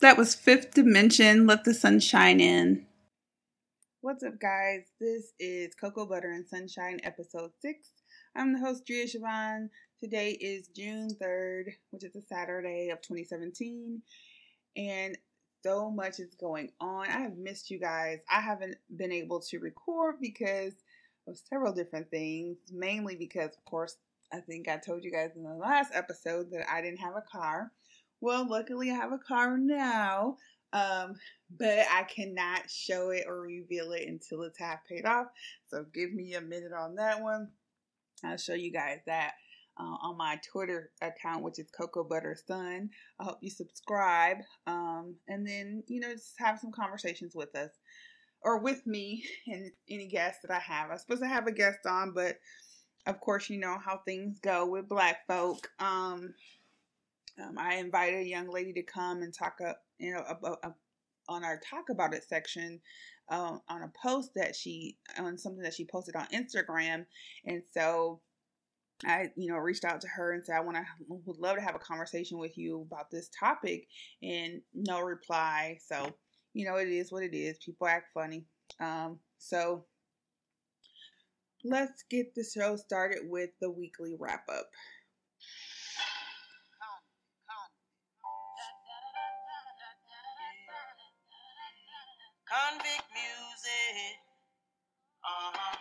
That was Fifth Dimension, Let the Sunshine In. What's up, guys? This is Cocoa Butter and Sunshine, episode 6. I'm the host, Drea Siobhan. Today is June 3rd, which is a Saturday of 2017, and so much is going on. I have missed you guys. I haven't been able to record because of several different things, mainly because, of course, I think I told you guys in the last episode that I didn't have a car. Well, luckily I have a car now, um, but I cannot show it or reveal it until it's half paid off. So give me a minute on that one. I'll show you guys that uh, on my Twitter account, which is Cocoa Butter Sun. I hope you subscribe, um, and then you know just have some conversations with us or with me and any guests that I have. I'm supposed to have a guest on, but of course, you know how things go with Black folk. Um, um, I invited a young lady to come and talk up, you know, about, uh, on our talk about it section uh, on a post that she on something that she posted on Instagram, and so I, you know, reached out to her and said I want to would love to have a conversation with you about this topic, and no reply. So you know, it is what it is. People act funny. Um, so let's get the show started with the weekly wrap up. Convict music. Uh huh.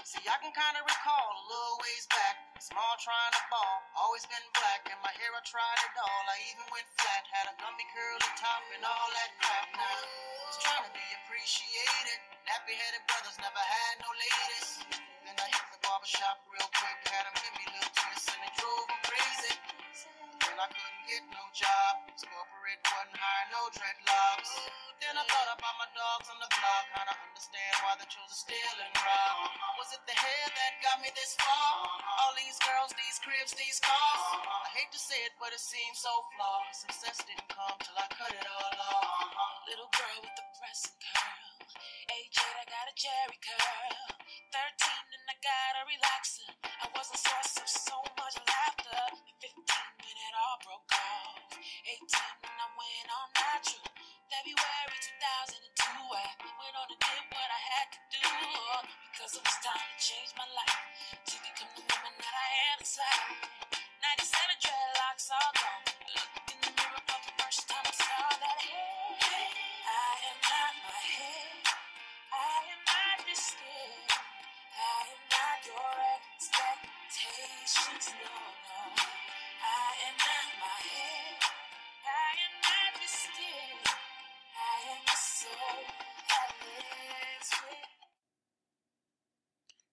See, I can kind of recall a little ways back. Small trying to ball, always been black, and my hair I tried it all. I even went flat, had a gummy curly top and all that crap. Now, was trying to be appreciated. Nappy headed brothers never had no ladies. Then I hit the barbershop real quick, had them give me little twists, and they drove me crazy. Then I couldn't get no job. Corporate wasn't hiring no dreadlocks. Then I thought about my dogs on the block, kinda understand why chose to steal and rob. Was it the hair that got me this far? All these girls, these cribs, these cars. I hate to say it, but it seems so flawed. Success didn't come till I cut it all off. Little girl with the pressing curl. 8, I got a Jheri curl. 13 and I got a relaxer. I was a source of so much laughter. 15 when it all broke off. 18 when I went on natural. February 2002, I went on and did what I had to do. Because it was time to change my life. To become the woman that I am inside. 97 dreadlocks all gone. I looked in the mirror for the first time. I saw that hey,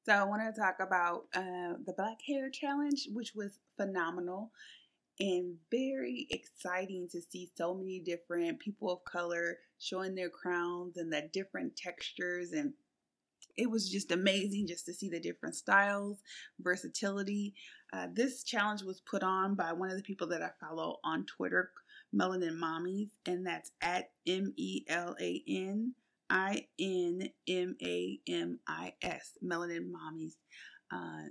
So I want to talk about uh, the Black Hair Challenge, which was phenomenal and very exciting to see so many different people of color showing their crowns and the different textures and it was just amazing just to see the different styles versatility. Uh, this challenge was put on by one of the people that i follow on twitter melanin mommies and that's at m-e-l-a-n I N M A M I S, Melanin Mommies, uh,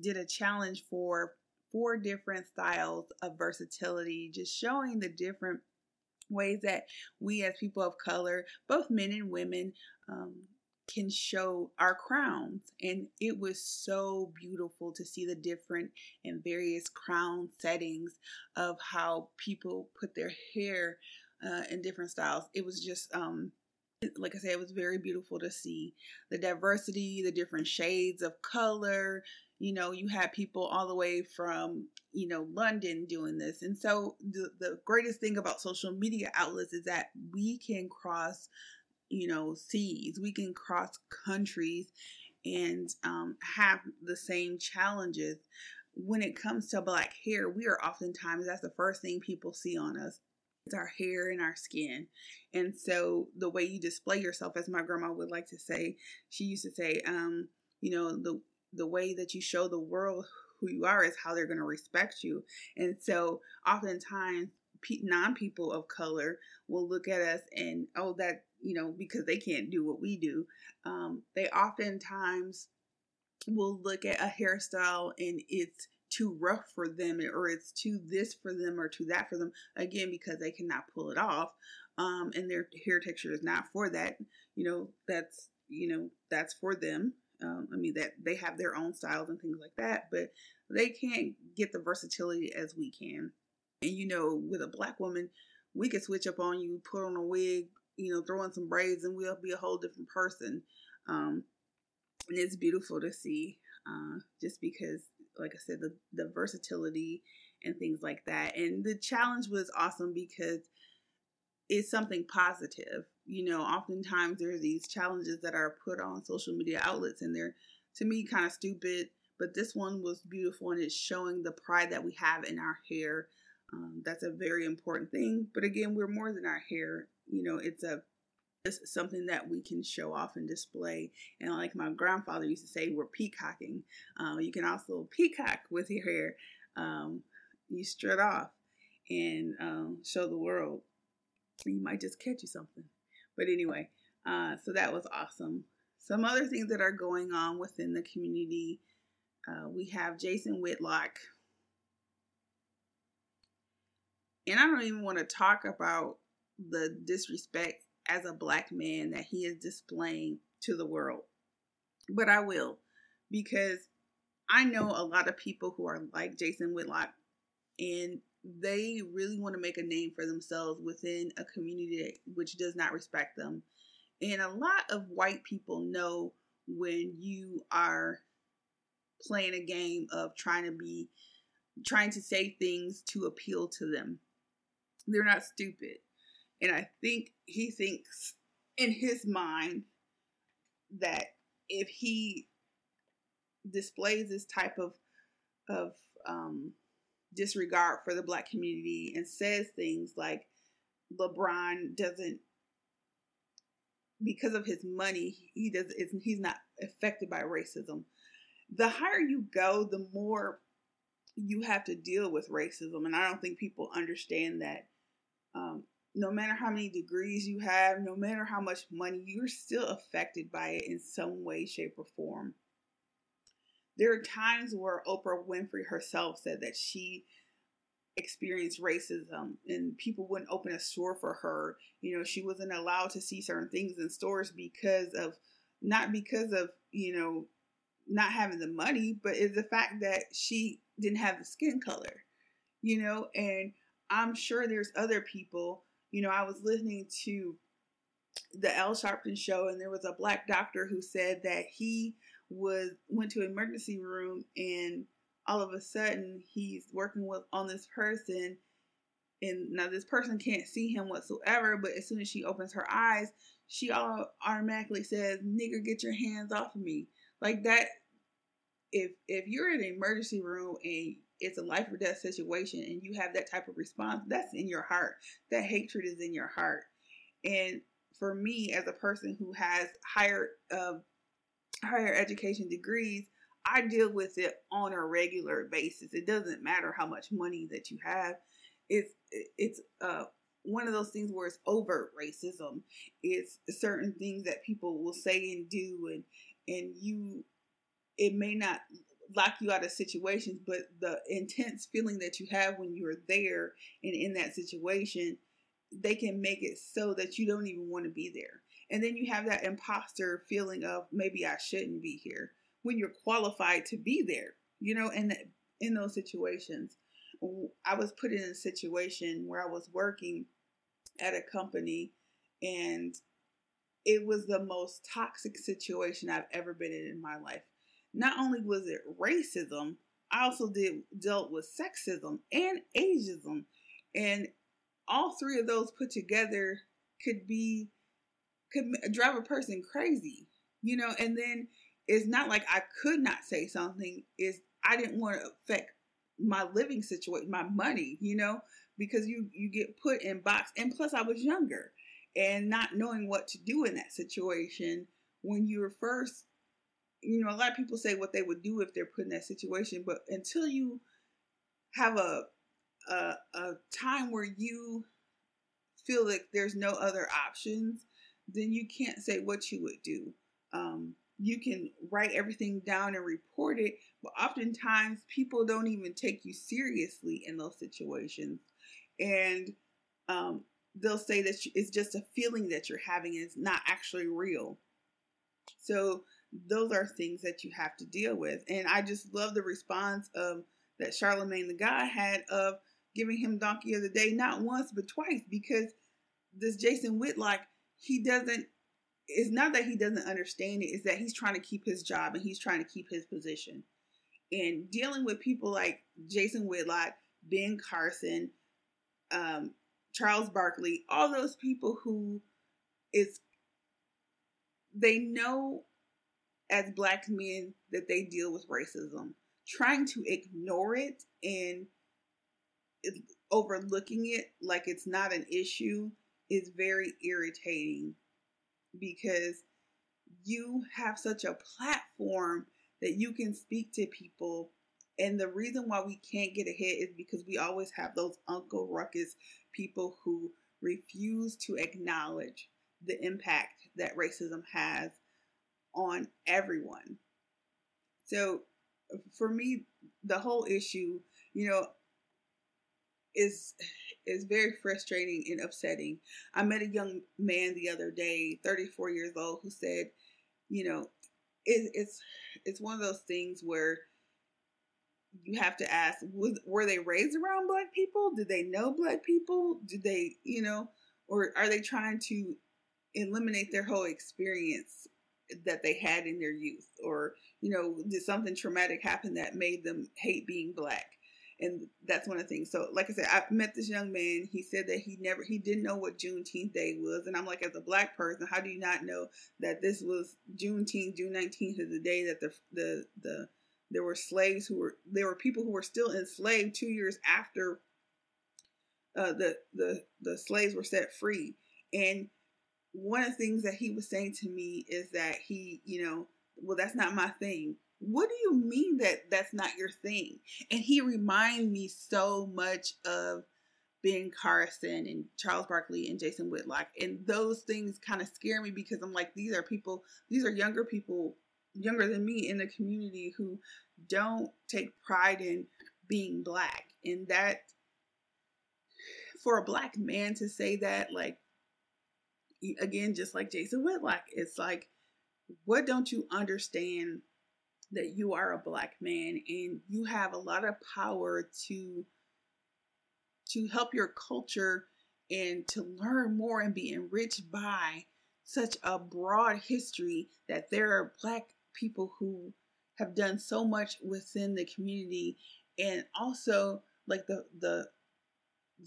did a challenge for four different styles of versatility, just showing the different ways that we as people of color, both men and women, um, can show our crowns. And it was so beautiful to see the different and various crown settings of how people put their hair uh, in different styles. It was just, um, like I said, it was very beautiful to see the diversity, the different shades of color. You know, you had people all the way from, you know, London doing this. And so the, the greatest thing about social media outlets is that we can cross, you know, seas, we can cross countries and um, have the same challenges. When it comes to black hair, we are oftentimes, that's the first thing people see on us it's our hair and our skin. And so the way you display yourself, as my grandma would like to say, she used to say, um, you know, the the way that you show the world who you are is how they're going to respect you. And so oftentimes non people of color will look at us and oh that you know because they can't do what we do um, they oftentimes will look at a hairstyle and it's too rough for them or it's too this for them or too that for them again because they cannot pull it off um and their hair texture is not for that you know that's you know that's for them. Um, i mean that they have their own styles and things like that but they can't get the versatility as we can. And you know with a black woman we could switch up on you put on a wig you know throw in some braids and we'll be a whole different person. Um and it's beautiful to see uh, just because like I said, the, the versatility and things like that. And the challenge was awesome because it's something positive. You know, oftentimes there are these challenges that are put on social media outlets and they're, to me, kind of stupid. But this one was beautiful and it's showing the pride that we have in our hair. Um, that's a very important thing. But again, we're more than our hair. You know, it's a something that we can show off and display. And like my grandfather used to say, we're peacocking. Um, you can also peacock with your hair. Um, you strut off and um, show the world. You might just catch you something. But anyway, uh, so that was awesome. Some other things that are going on within the community. Uh, we have Jason Whitlock. And I don't even want to talk about the disrespect as a black man that he is displaying to the world. But I will because I know a lot of people who are like Jason Whitlock and they really want to make a name for themselves within a community which does not respect them. And a lot of white people know when you are playing a game of trying to be trying to say things to appeal to them. They're not stupid. And I think he thinks in his mind that if he displays this type of of um, disregard for the black community and says things like LeBron doesn't because of his money he does he's not affected by racism. The higher you go the more you have to deal with racism. And i don't think people understand that um, no matter how many degrees you have, no matter how much money, you're still affected by it in some way, shape, or form. There are times where Oprah Winfrey herself said that she experienced racism and people wouldn't open a store for her. You know, she wasn't allowed to see certain things in stores because of not because of, you know, not having the money, but is the fact that she didn't have the skin color. You know, and I'm sure there's other people you know, I was listening to the Al Sharpton show, and there was a black doctor who said that he was went to emergency room, and all of a sudden he's working with on this person, and now this person can't see him whatsoever. But as soon as she opens her eyes, she all automatically says, "Nigger, get your hands off of me!" Like that. If if you're in an emergency room and it's a life or death situation and you have that type of response, that's in your heart. That hatred is in your heart. And for me, as a person who has higher uh, higher education degrees, I deal with it on a regular basis. It doesn't matter how much money that you have. It's it's uh one of those things where it's overt racism. It's certain things that people will say and do and and you it may not lock you out of situations, but the intense feeling that you have when you're there and in that situation, they can make it so that you don't even want to be there. And then you have that imposter feeling of maybe I shouldn't be here when you're qualified to be there, you know, and in those situations. I was put in a situation where I was working at a company and it was the most toxic situation I've ever been in in my life not only was it racism, I also did dealt with sexism and ageism, and all three of those put together could be could drive a person crazy, you know. And then it's not like I could not say something; is I didn't want to affect my living situation, my money, you know, because you you get put in box, and plus I was younger and not knowing what to do in that situation when you were first you know, a lot of people say what they would do if they're put in that situation, but until you have a a, a time where you feel like there's no other options, then you can't say what you would do. Um, you can write everything down and report it, but oftentimes people don't even take you seriously in those situations. And um, they'll say that it's just a feeling that you're having, and it's not actually real. So those are things that you have to deal with. And I just love the response of that Charlemagne the God had of giving him Donkey of the Day not once but twice because this Jason Whitlock he doesn't it's not that he doesn't understand it, it's that he's trying to keep his job and he's trying to keep his position. And dealing with people like Jason Whitlock, Ben Carson, um, Charles Barkley, all those people who is they know as black men that they deal with racism. Trying to ignore it and overlooking it like it's not an issue is very irritating because you have such a platform that you can speak to people. And the reason why we can't get ahead is because we always have those Uncle Ruckus people who refuse to acknowledge the impact that racism has on everyone. So for me, the whole issue, you know, is is very frustrating and upsetting. I met a young man the other day, 34 years old, who said, you know, it, it's it's one of those things where you have to ask, was, were they raised around black people? Did they know black people? Did they, you know, or are they trying to eliminate their whole experience that they had in their youth? Or, you know, did something traumatic happen that made them hate being black? and that's one of the things. So, like I said, I met this young man. He said that he never, he didn't know what Juneteenth Day was, and I'm like, as a black person, how do you not know that this was Juneteenth? June 19th is the day that the the the there were slaves who were there were people who were still enslaved two years after uh, the the the slaves were set free. And one of the things that he was saying to me is that he, you know, well, that's not my thing what do you mean that that's not your thing? And he reminded me so much of Ben Carson and Charles Barkley and Jason Whitlock. And those things kind of scare me because I'm like, these are people, these are younger people, younger than me in the community who don't take pride in being black. And that, for a black man to say that, like, again, just like Jason Whitlock, it's like, what don't you understand that you are a black man and you have a lot of power to to help your culture and to learn more and be enriched by such a broad history that there are black people who have done so much within the community and also like the the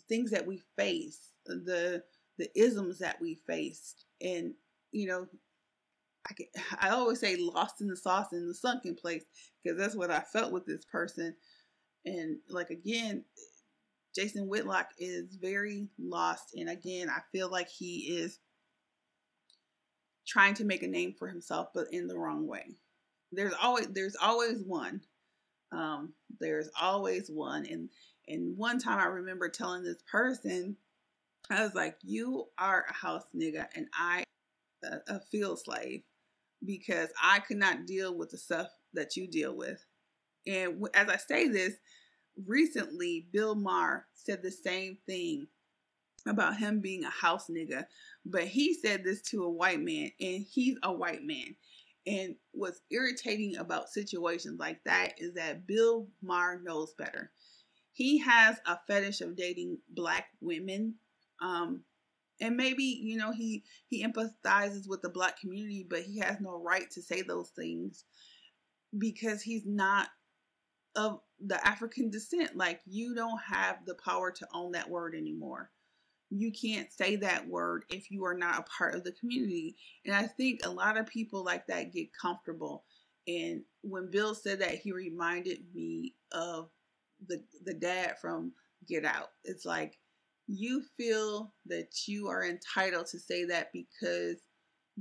things that we face the the isms that we faced and you know I, can, I always say lost in the sauce in the sunken place because that's what I felt with this person. And like again, Jason Whitlock is very lost. And again, I feel like he is trying to make a name for himself, but in the wrong way. There's always there's always one. Um, there's always one. And and one time I remember telling this person, I was like, "You are a house nigga, and I a, a field slave." because I could not deal with the stuff that you deal with. And as I say this, recently Bill Maher said the same thing about him being a house nigga, but he said this to a white man, and he's a white man. And what's irritating about situations like that is that Bill Maher knows better. He has a fetish of dating black women. Um, and maybe you know he he empathizes with the black community but he has no right to say those things because he's not of the african descent. Like you don't have the power to own that word anymore. You can't say that word if you are not a part of the community. And i think a lot of people like that get comfortable. And when bill said that he reminded me of the the dad from get out. It's like you feel that you are entitled to say that because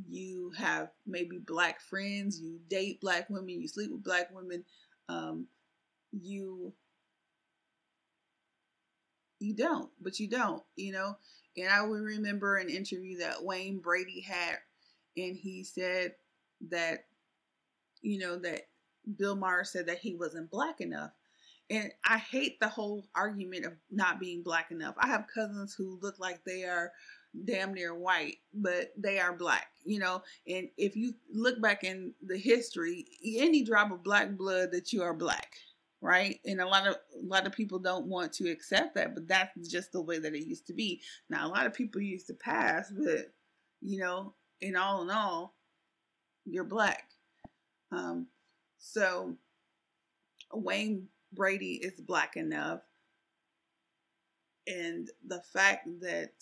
you have maybe black friends, you date black women, you sleep with black women, um, you you don't, but you don't, you know. And I would remember an interview that Wayne Brady had, and he said that you know, that Bill Maher said that he wasn't black enough. And I hate the whole argument of not being black enough. I have cousins who look like they are damn near white, but they are black, you know. And if you look back in the history, any drop of black blood that you are black, right? And a lot of a lot of people don't want to accept that, but that's just the way that it used to be. Now a lot of people used to pass, but you know, in all in all, you're black. Um, so Wayne Brady is black enough. And the fact that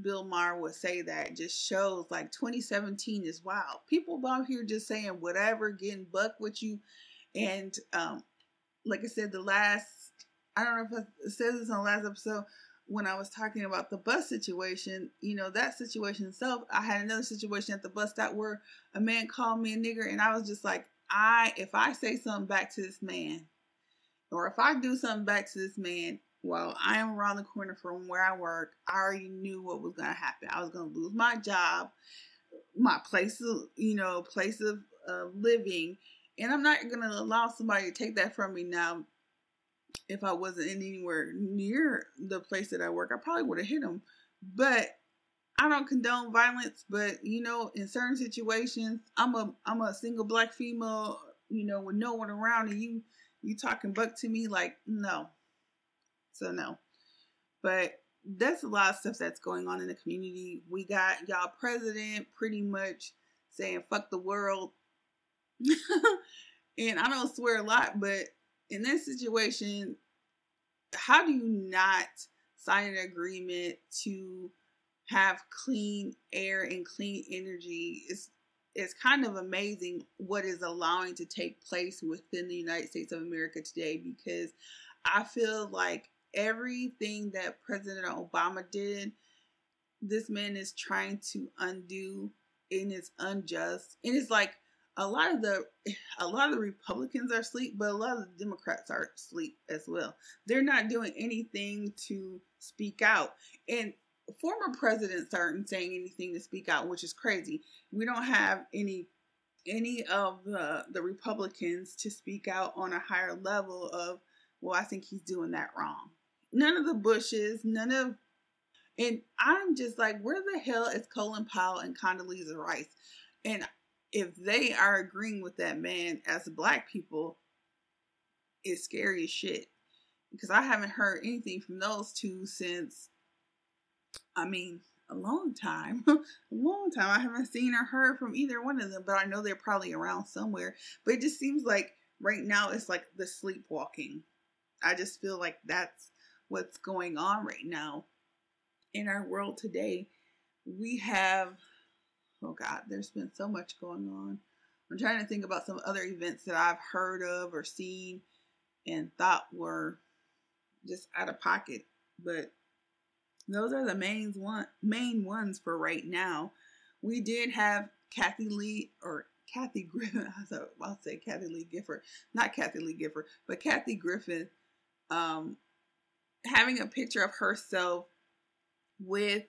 Bill Maher would say that just shows like 2017 is wild. People out here just saying whatever, getting buck with you. And um, like I said, the last, I don't know if I said this on the last episode when I was talking about the bus situation, you know, that situation itself, I had another situation at the bus stop where a man called me a nigger and I was just like, I, if I say something back to this man, or if I do something back to this man while I am around the corner from where I work, I already knew what was going to happen. I was going to lose my job, my place of, you know, place of uh, living, and I'm not going to allow somebody to take that from me now. If I wasn't anywhere near the place that I work, I probably would have hit him. But I don't condone violence, but you know, in certain situations, I'm a I'm a single black female, you know, with no one around, and you you talking buck to me like no. So no. But that's a lot of stuff that's going on in the community. We got y'all president pretty much saying fuck the world. and I don't swear a lot, but in this situation, how do you not sign an agreement to have clean air and clean energy? It's it's kind of amazing what is allowing to take place within the United States of America today because I feel like everything that President Obama did, this man is trying to undo and it's unjust. And it's like a lot of the a lot of the Republicans are asleep, but a lot of the Democrats are asleep as well. They're not doing anything to speak out. And former presidents aren't saying anything to speak out, which is crazy. We don't have any any of the the Republicans to speak out on a higher level of, well, I think he's doing that wrong. None of the Bushes, none of and I'm just like, where the hell is Colin Powell and Condoleezza Rice? And if they are agreeing with that man as black people, it's scary as shit. Because I haven't heard anything from those two since I mean, a long time. a long time. I haven't seen or heard from either one of them, but I know they're probably around somewhere. But it just seems like right now it's like the sleepwalking. I just feel like that's what's going on right now in our world today. We have, oh God, there's been so much going on. I'm trying to think about some other events that I've heard of or seen and thought were just out of pocket. But those are the main one main ones for right now. We did have Kathie Lee or Kathy Griffin. I'll say Kathie Lee Gifford, not Kathie Lee Gifford, but Kathy Griffin, um, having a picture of herself with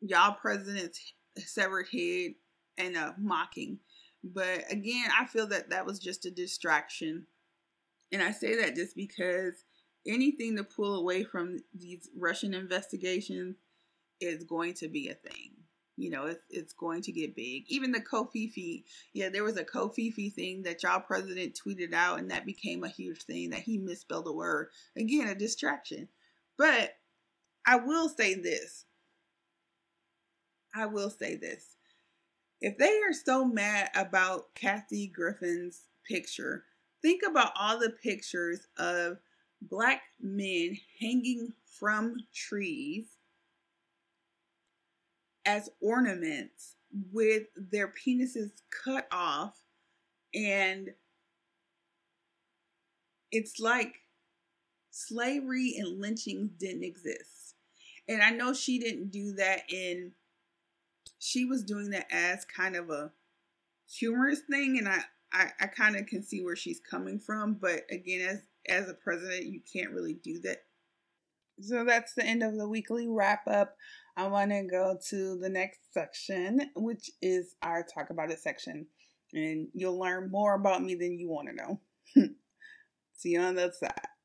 y'all president's severed head and a mocking. But again, I feel that that was just a distraction. And I say that just because anything to pull away from these Russian investigations is going to be a thing. You know, it's, it's going to get big. Even the Covfefe, yeah, there was a Covfefe thing that y'all president tweeted out, and that became a huge thing that he misspelled a word. Again, a distraction. But I will say this. I will say this. If they are so mad about Kathy Griffin's picture, think about all the pictures of black men hanging from trees as ornaments with their penises cut off. And it's like slavery and lynchings didn't exist. And I know she didn't do that in she was doing that as kind of a humorous thing. And I I, I kind of can see where she's coming from, but again as as a president, you can't really do that. So that's the end of the weekly wrap up. I want to go to the next section, which is our talk about it section. and you'll learn more about me than you want to know. See you on the other side.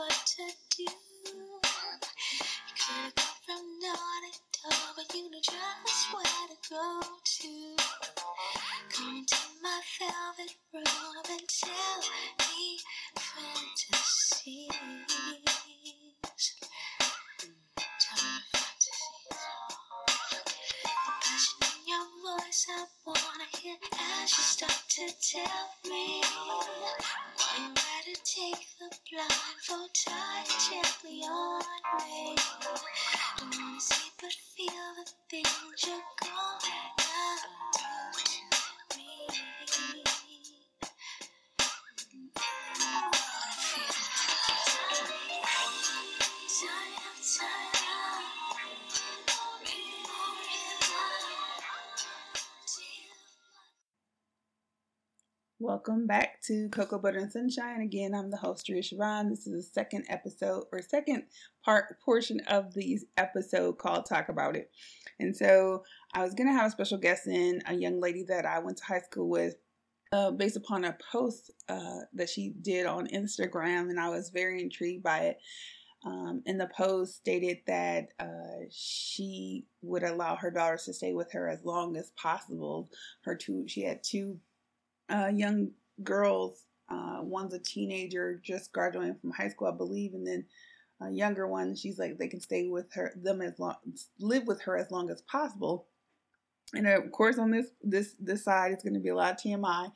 What to do. Welcome back to Cocoa Butter and Sunshine. Again, I'm the host, Ria Siobhan. This is the second episode or second part portion of the episode called Talk About It. And so I was gonna have a special guest in, a young lady that I went to high school with, uh, based upon a post uh, that she did on Instagram, and I was very intrigued by it. Um, and the post stated that uh, she would allow her daughters to stay with her as long as possible. Her two, she had two uh, young girls. Uh, one's a teenager, just graduating from high school, I believe, and then a younger one. She's like they can stay with her, them as long, live with her as long as possible. And of course, on this this this side, it's going to be a lot of TMI.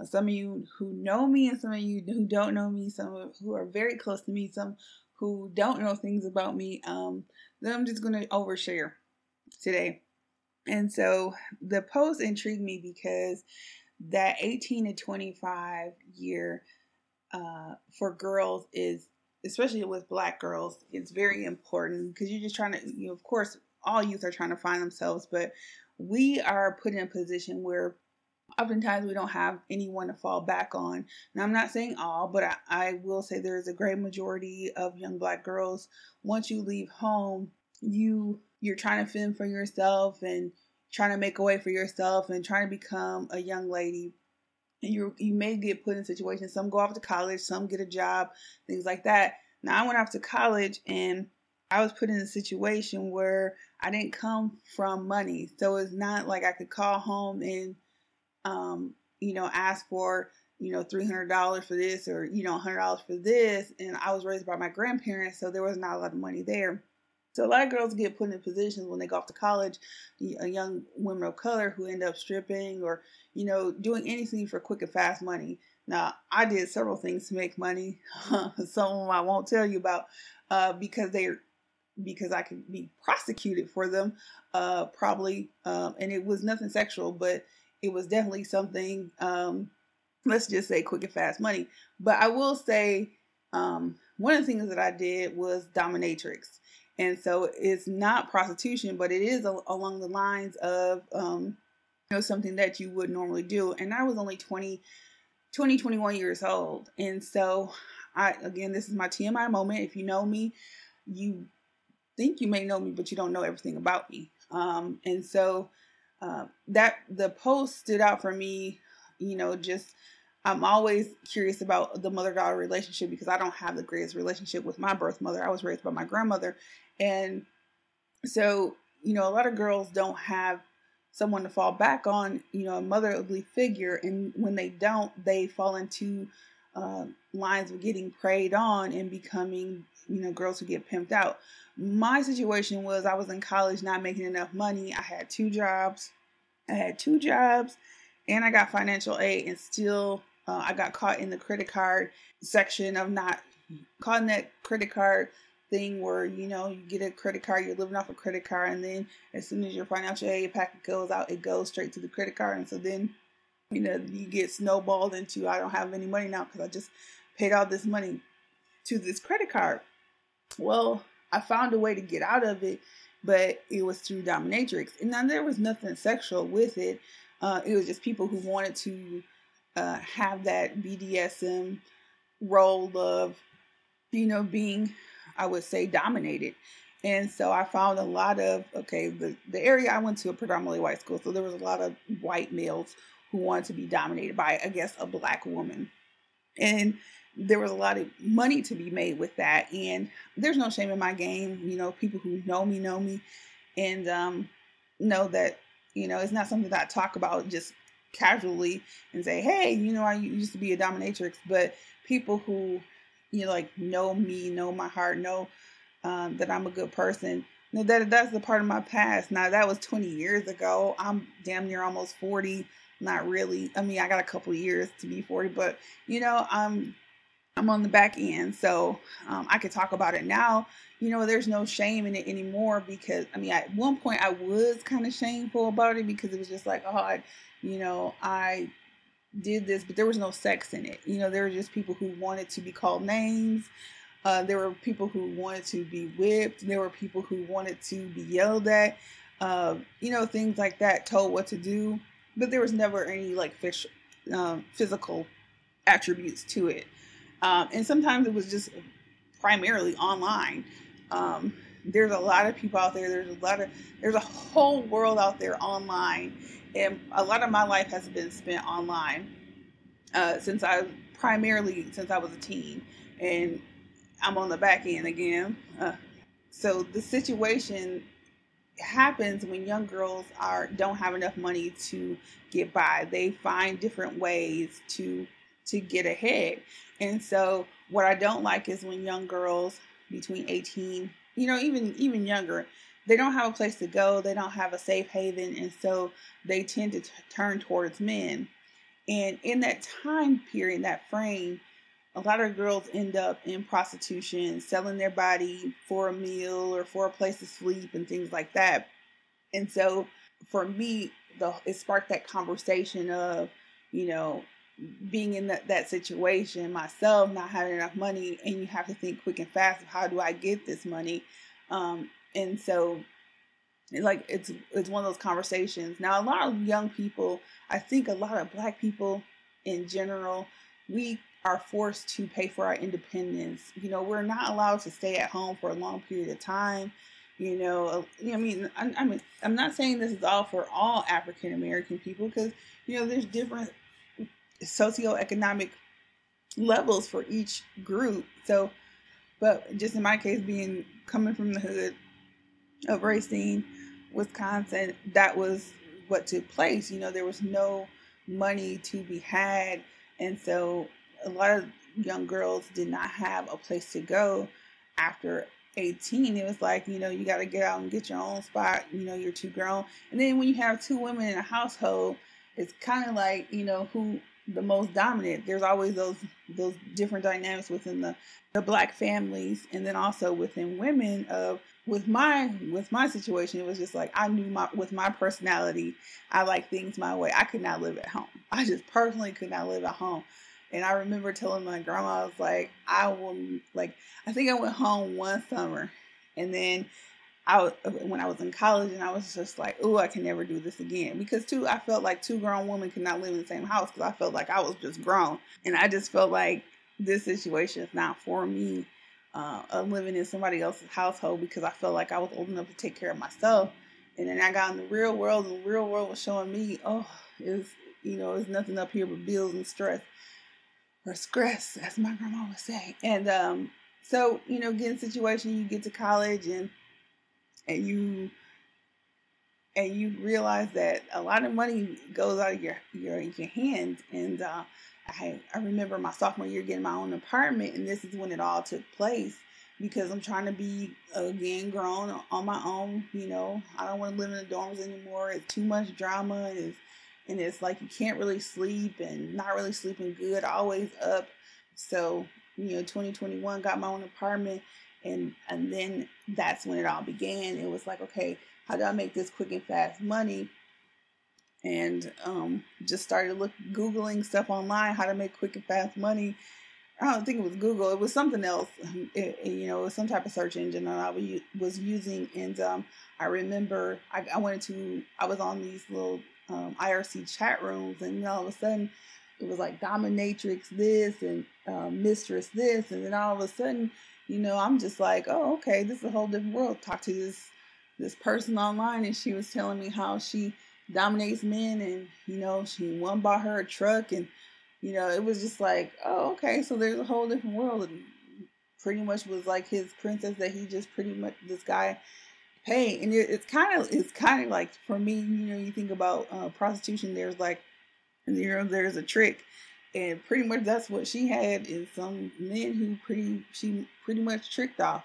Uh, some of you who know me, and some of you who don't know me, some who are very close to me, some who don't know things about me. Um, then I'm just going to overshare today. And so the post intrigued me because that 18 to 25 year uh, for girls is especially with black girls it's very important because you're just trying to you know of course all youth are trying to find themselves but we are put in a position where oftentimes we don't have anyone to fall back on. Now i'm not saying all but i, I will say there is a great majority of young black girls once you leave home you you're trying to fend for yourself and trying to make a way for yourself and trying to become a young lady. And you you may get put in situations. Some go off to college some get a job things like that. Now i went off to college and i was put in a situation where i didn't come from money. So it's not like i could call home and um you know ask for you know $300 for this or you know $100 for this. And i was raised by my grandparents so there was not a lot of money there so a lot of girls get put in positions when they go off to college, a young women of color who end up stripping or, you know, doing anything for quick and fast money. Now, I did several things to make money. Some of them I won't tell you about uh, because they're because I could be prosecuted for them, uh, probably. Um, and it was nothing sexual, but it was definitely something. Um, let's just say quick and fast money. But I will say um, one of the things that I did was dominatrix. And so it's not prostitution, but it is a, along the lines of, um, you know, something that you would normally do. And I was only 20, 20, 21 years old. And so I, again, this is my TMI moment. If you know me, you think you may know me, but you don't know everything about me. Um, and so uh, that the post stood out for me, you know, just I'm always curious about the mother daughter relationship because I don't have the greatest relationship with my birth mother. I was raised by my grandmother. And so, you know, a lot of girls don't have someone to fall back on, you know, a motherly figure. And when they don't, they fall into uh, lines of getting preyed on and becoming, you know, girls who get pimped out. My situation was I was in college not making enough money. I had two jobs. I had two jobs and I got financial aid and still uh, I got caught in the credit card section of not in that credit card thing where you know you get a credit card, you're living off a credit card, and then as soon as your financial aid packet goes out, it goes straight to the credit card, and so then you know you get snowballed into I don't have any money now because I just paid all this money to this credit card. Well, I found a way to get out of it, but it was through dominatrix, and there was nothing sexual with it. Uh, it was just people who wanted to uh, have that BDSM role of, you know, being, I would say, dominated. And so I found a lot of, okay, the, the area I went to a predominantly white school, so there was a lot of white males who wanted to be dominated by, I guess, a black woman. And there was a lot of money to be made with that. And there's no shame in my game. You know, people who know me know me and um, know that, you know, it's not something that I talk about just casually and say, hey, you know, I used to be a dominatrix. But people who, you know, like know me, know my heart, know um, that I'm a good person. Know, that that's the part of my past. Now that was 20 years ago. I'm damn near almost 40. Not really. I mean, I got a couple years to be 40, but you know, I'm I'm on the back end, so um, I could talk about it now. You know, there's no shame in it anymore because I mean, at one point I was kind of shameful about it because it was just like, oh, I, you know, I did this, but there was no sex in it. You know, there were just people who wanted to be called names. Uh, there were people who wanted to be whipped. There were people who wanted to be yelled at. Uh, you know, things like that, told what to do. But there was never any like fish, um, physical attributes to it. Um, and sometimes it was just primarily online. Um, there's a lot of people out there. There's a lot of there's a whole world out there online, and a lot of my life has been spent online uh, since I primarily since I was a teen, and I'm on the back end again. Uh, so the situation happens when young girls are don't have enough money to get by. They find different ways to to get ahead. And so what I don't like is when young girls between 18, you know, even even younger, they don't have a place to go, they don't have a safe haven, and so they tend to t- turn towards men. And in that time period, that frame, a lot of girls end up in prostitution, selling their body for a meal or for a place to sleep and things like that. And so for me, the it sparked that conversation of, you know, being in that, that situation myself, not having enough money, and you have to think quick and fast of how do I get this money. Um, and so, like it's it's one of those conversations. Now, a lot of young people, I think a lot of Black people in general, we are forced to pay for our independence. You know, we're not allowed to stay at home for a long period of time. You know, uh, I mean, I, I mean, I'm not saying this is all for all African American people because you know there's different socioeconomic levels for each group. So, but just in my case, being coming from the hood of Racine, Wisconsin, that was what took place. You know, there was no money to be had. And so a lot of young girls did not have a place to go after 18. It was like, you know, you got to get out and get your own spot. You know, you're too grown. And then when you have two women in a household, it's kind of like, you know, who the most dominant. There's always those those different dynamics within the the black families, and then also within women. Of with my with my situation, it was just like I knew my with my personality, I like things my way. I could not live at home. I just personally could not live at home. And I remember telling my grandma, I was like, I will like. I think I went home one summer, and then I when I was in college and I was just like, oh, I can never do this again because too I felt like two grown women could not live in the same house because I felt like I was just grown and I just felt like this situation is not for me. Uh, living in somebody else's household because I felt like I was old enough to take care of myself, and then I got in the real world and the real world was showing me, oh, it's you know, it's nothing up here but bills and stress or stress, as my grandma would say. And um, so you know, get in situation, you get to college and and you and you realize that a lot of money goes out of your your your hands. And uh, I I remember my sophomore year getting my own apartment, and this is when it all took place because I'm trying to be again grown on my own. You know, I don't want to live in the dorms anymore. It's too much drama. and It's and it's like you can't really sleep and not really sleeping good. Always up. So you know 2021 got my own apartment and and then that's when it all began it was like okay how do i make this quick and fast money and um, just started look googling stuff online how to make quick and fast money. I don't think it was google it was something else. It, you know it was some type of search engine that i was using and um, i remember I, I went to i was on these little um, irc chat rooms and all of a sudden it was like dominatrix this and uh, mistress this and then all of a sudden you know i'm just like oh okay this is a whole different world. Talk to this this person online and she was telling me how she dominates men and you know she won by her truck and you know it was just like oh okay so there's a whole different world and pretty much was like his princess that he just pretty much this guy pay and it, it's kind of it's kind of like for me you know you think about uh, prostitution there's like you know there's a trick. And pretty much that's what she had is some men who pretty she pretty much tricked off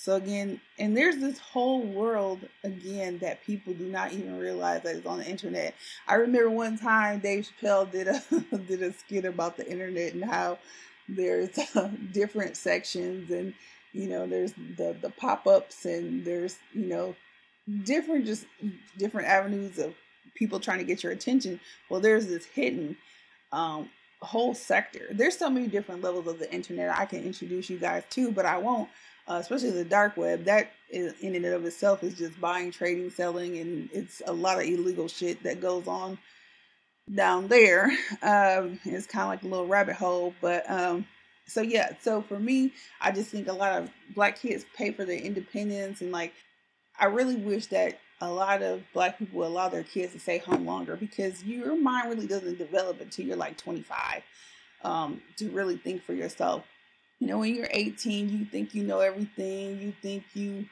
so again and there's this whole world again that people do not even realize that is on the internet i remember one time dave chappelle did a did a skit about the internet and how there's uh, different sections and you know there's the the pop-ups and there's you know different just different avenues of people trying to get your attention well there's this hidden um, whole sector. There's so many different levels of the internet I can introduce you guys to, but I won't. Uh, especially the dark web. That in and of itself is just buying, trading, selling, and it's a lot of illegal shit that goes on down there. Um, it's kind of like a little rabbit hole, but um, so yeah. So for me, I just think a lot of black kids pay for their independence, and like I really wish that a lot of black people allow their kids to stay home longer because your mind really doesn't develop until you're like 25 um, to really think for yourself. You know, when you're 18, you think you know everything, you think you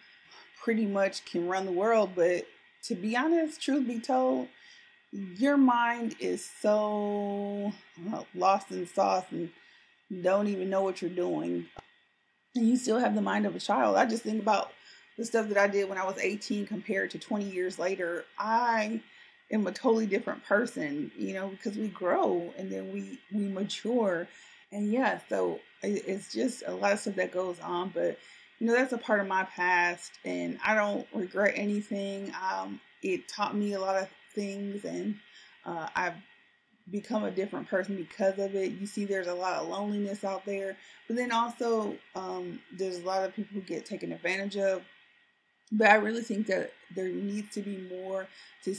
pretty much can run the world, but to be honest, truth be told, your mind is so uh, lost in sauce and don't even know what you're doing. And you still have the mind of a child. I just think about the stuff that I did when I was 18 compared to 20 years later, I am a totally different person, you know, because we grow and then we we mature. And yeah, so it's just a lot of stuff that goes on, but you know, that's a part of my past and I don't regret anything. Um, it taught me a lot of things and uh, I've become a different person because of it. You see, there's a lot of loneliness out there, but then also um, there's a lot of people who get taken advantage of but I really think that there needs to be more to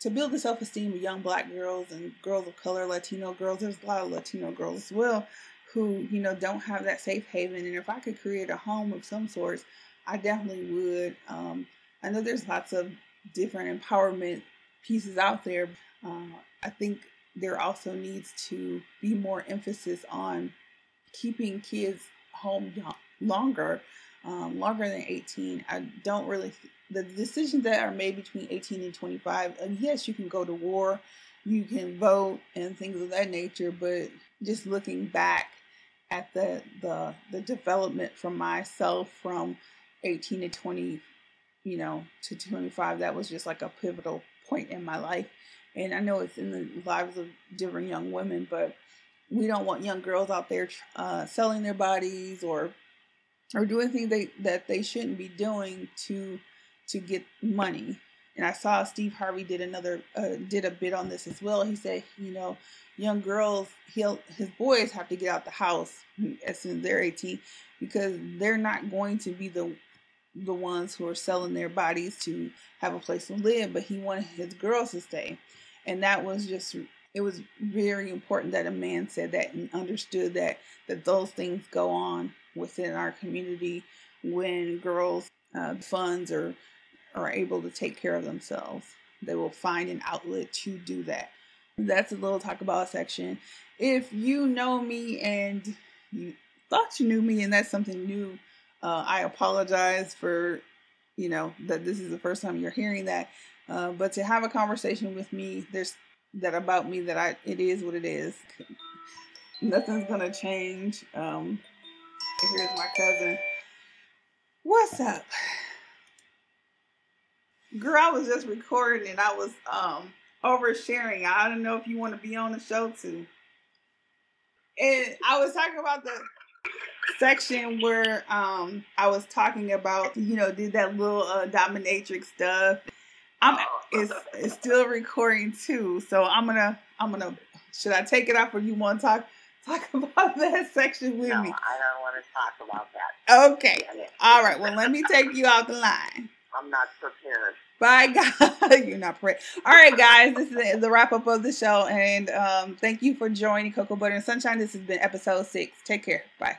to build the self esteem of young black girls and girls of color, Latino girls. There's a lot of Latino girls as well who you know don't have that safe haven. And if I could create a home of some sorts, I definitely would. Um, I know there's lots of different empowerment pieces out there. Uh, I think there also needs to be more emphasis on keeping kids home longer um, longer than 18. I don't really, the decisions that are made between 18 and 25, uh, yes, you can go to war, you can vote and things of that nature, but just looking back at the, the, the development from myself from 18 to 20, you know, to 25, that was just like a pivotal point in my life. And I know it's in the lives of different young women, but we don't want young girls out there uh, selling their bodies or or doing things they, that they shouldn't be doing to to get money. And I saw Steve Harvey did another uh, did a bit on this as well. He said, you know, young girls, he'll his boys have to get out the house as soon as they're 18 because they're not going to be the the ones who are selling their bodies to have a place to live, but he wanted his girls to stay. And that was just it was very important that a man said that and understood that that those things go on within our community when girls uh, funds are are able to take care of themselves. They will find an outlet to do that. That's a little talk about section. If you know me and you thought you knew me and that's something new, uh, I apologize for you know that this is the first time you're hearing that. Uh, but to have a conversation with me, there's that about me that I it is what it is. Nothing's gonna change. Um, Here's my cousin. What's up? Girl, I was just recording and I was um oversharing. I don't know if you want to be on the show too. And I was talking about the section where um I was talking about, you know, did that little uh, dominatrix stuff. I'm it's it's still recording too, so I'm gonna I'm gonna should I take it off or you want to talk talk about that section with no, me? I don't want to talk about that. Okay, all right. Well, let me take you out the line. I'm not prepared. Bye, God, You're not prepared. All right, guys. This is the wrap up of the show, and um, thank you for joining Cocoa Butter and Sunshine. This has been episode six. Take care. Bye.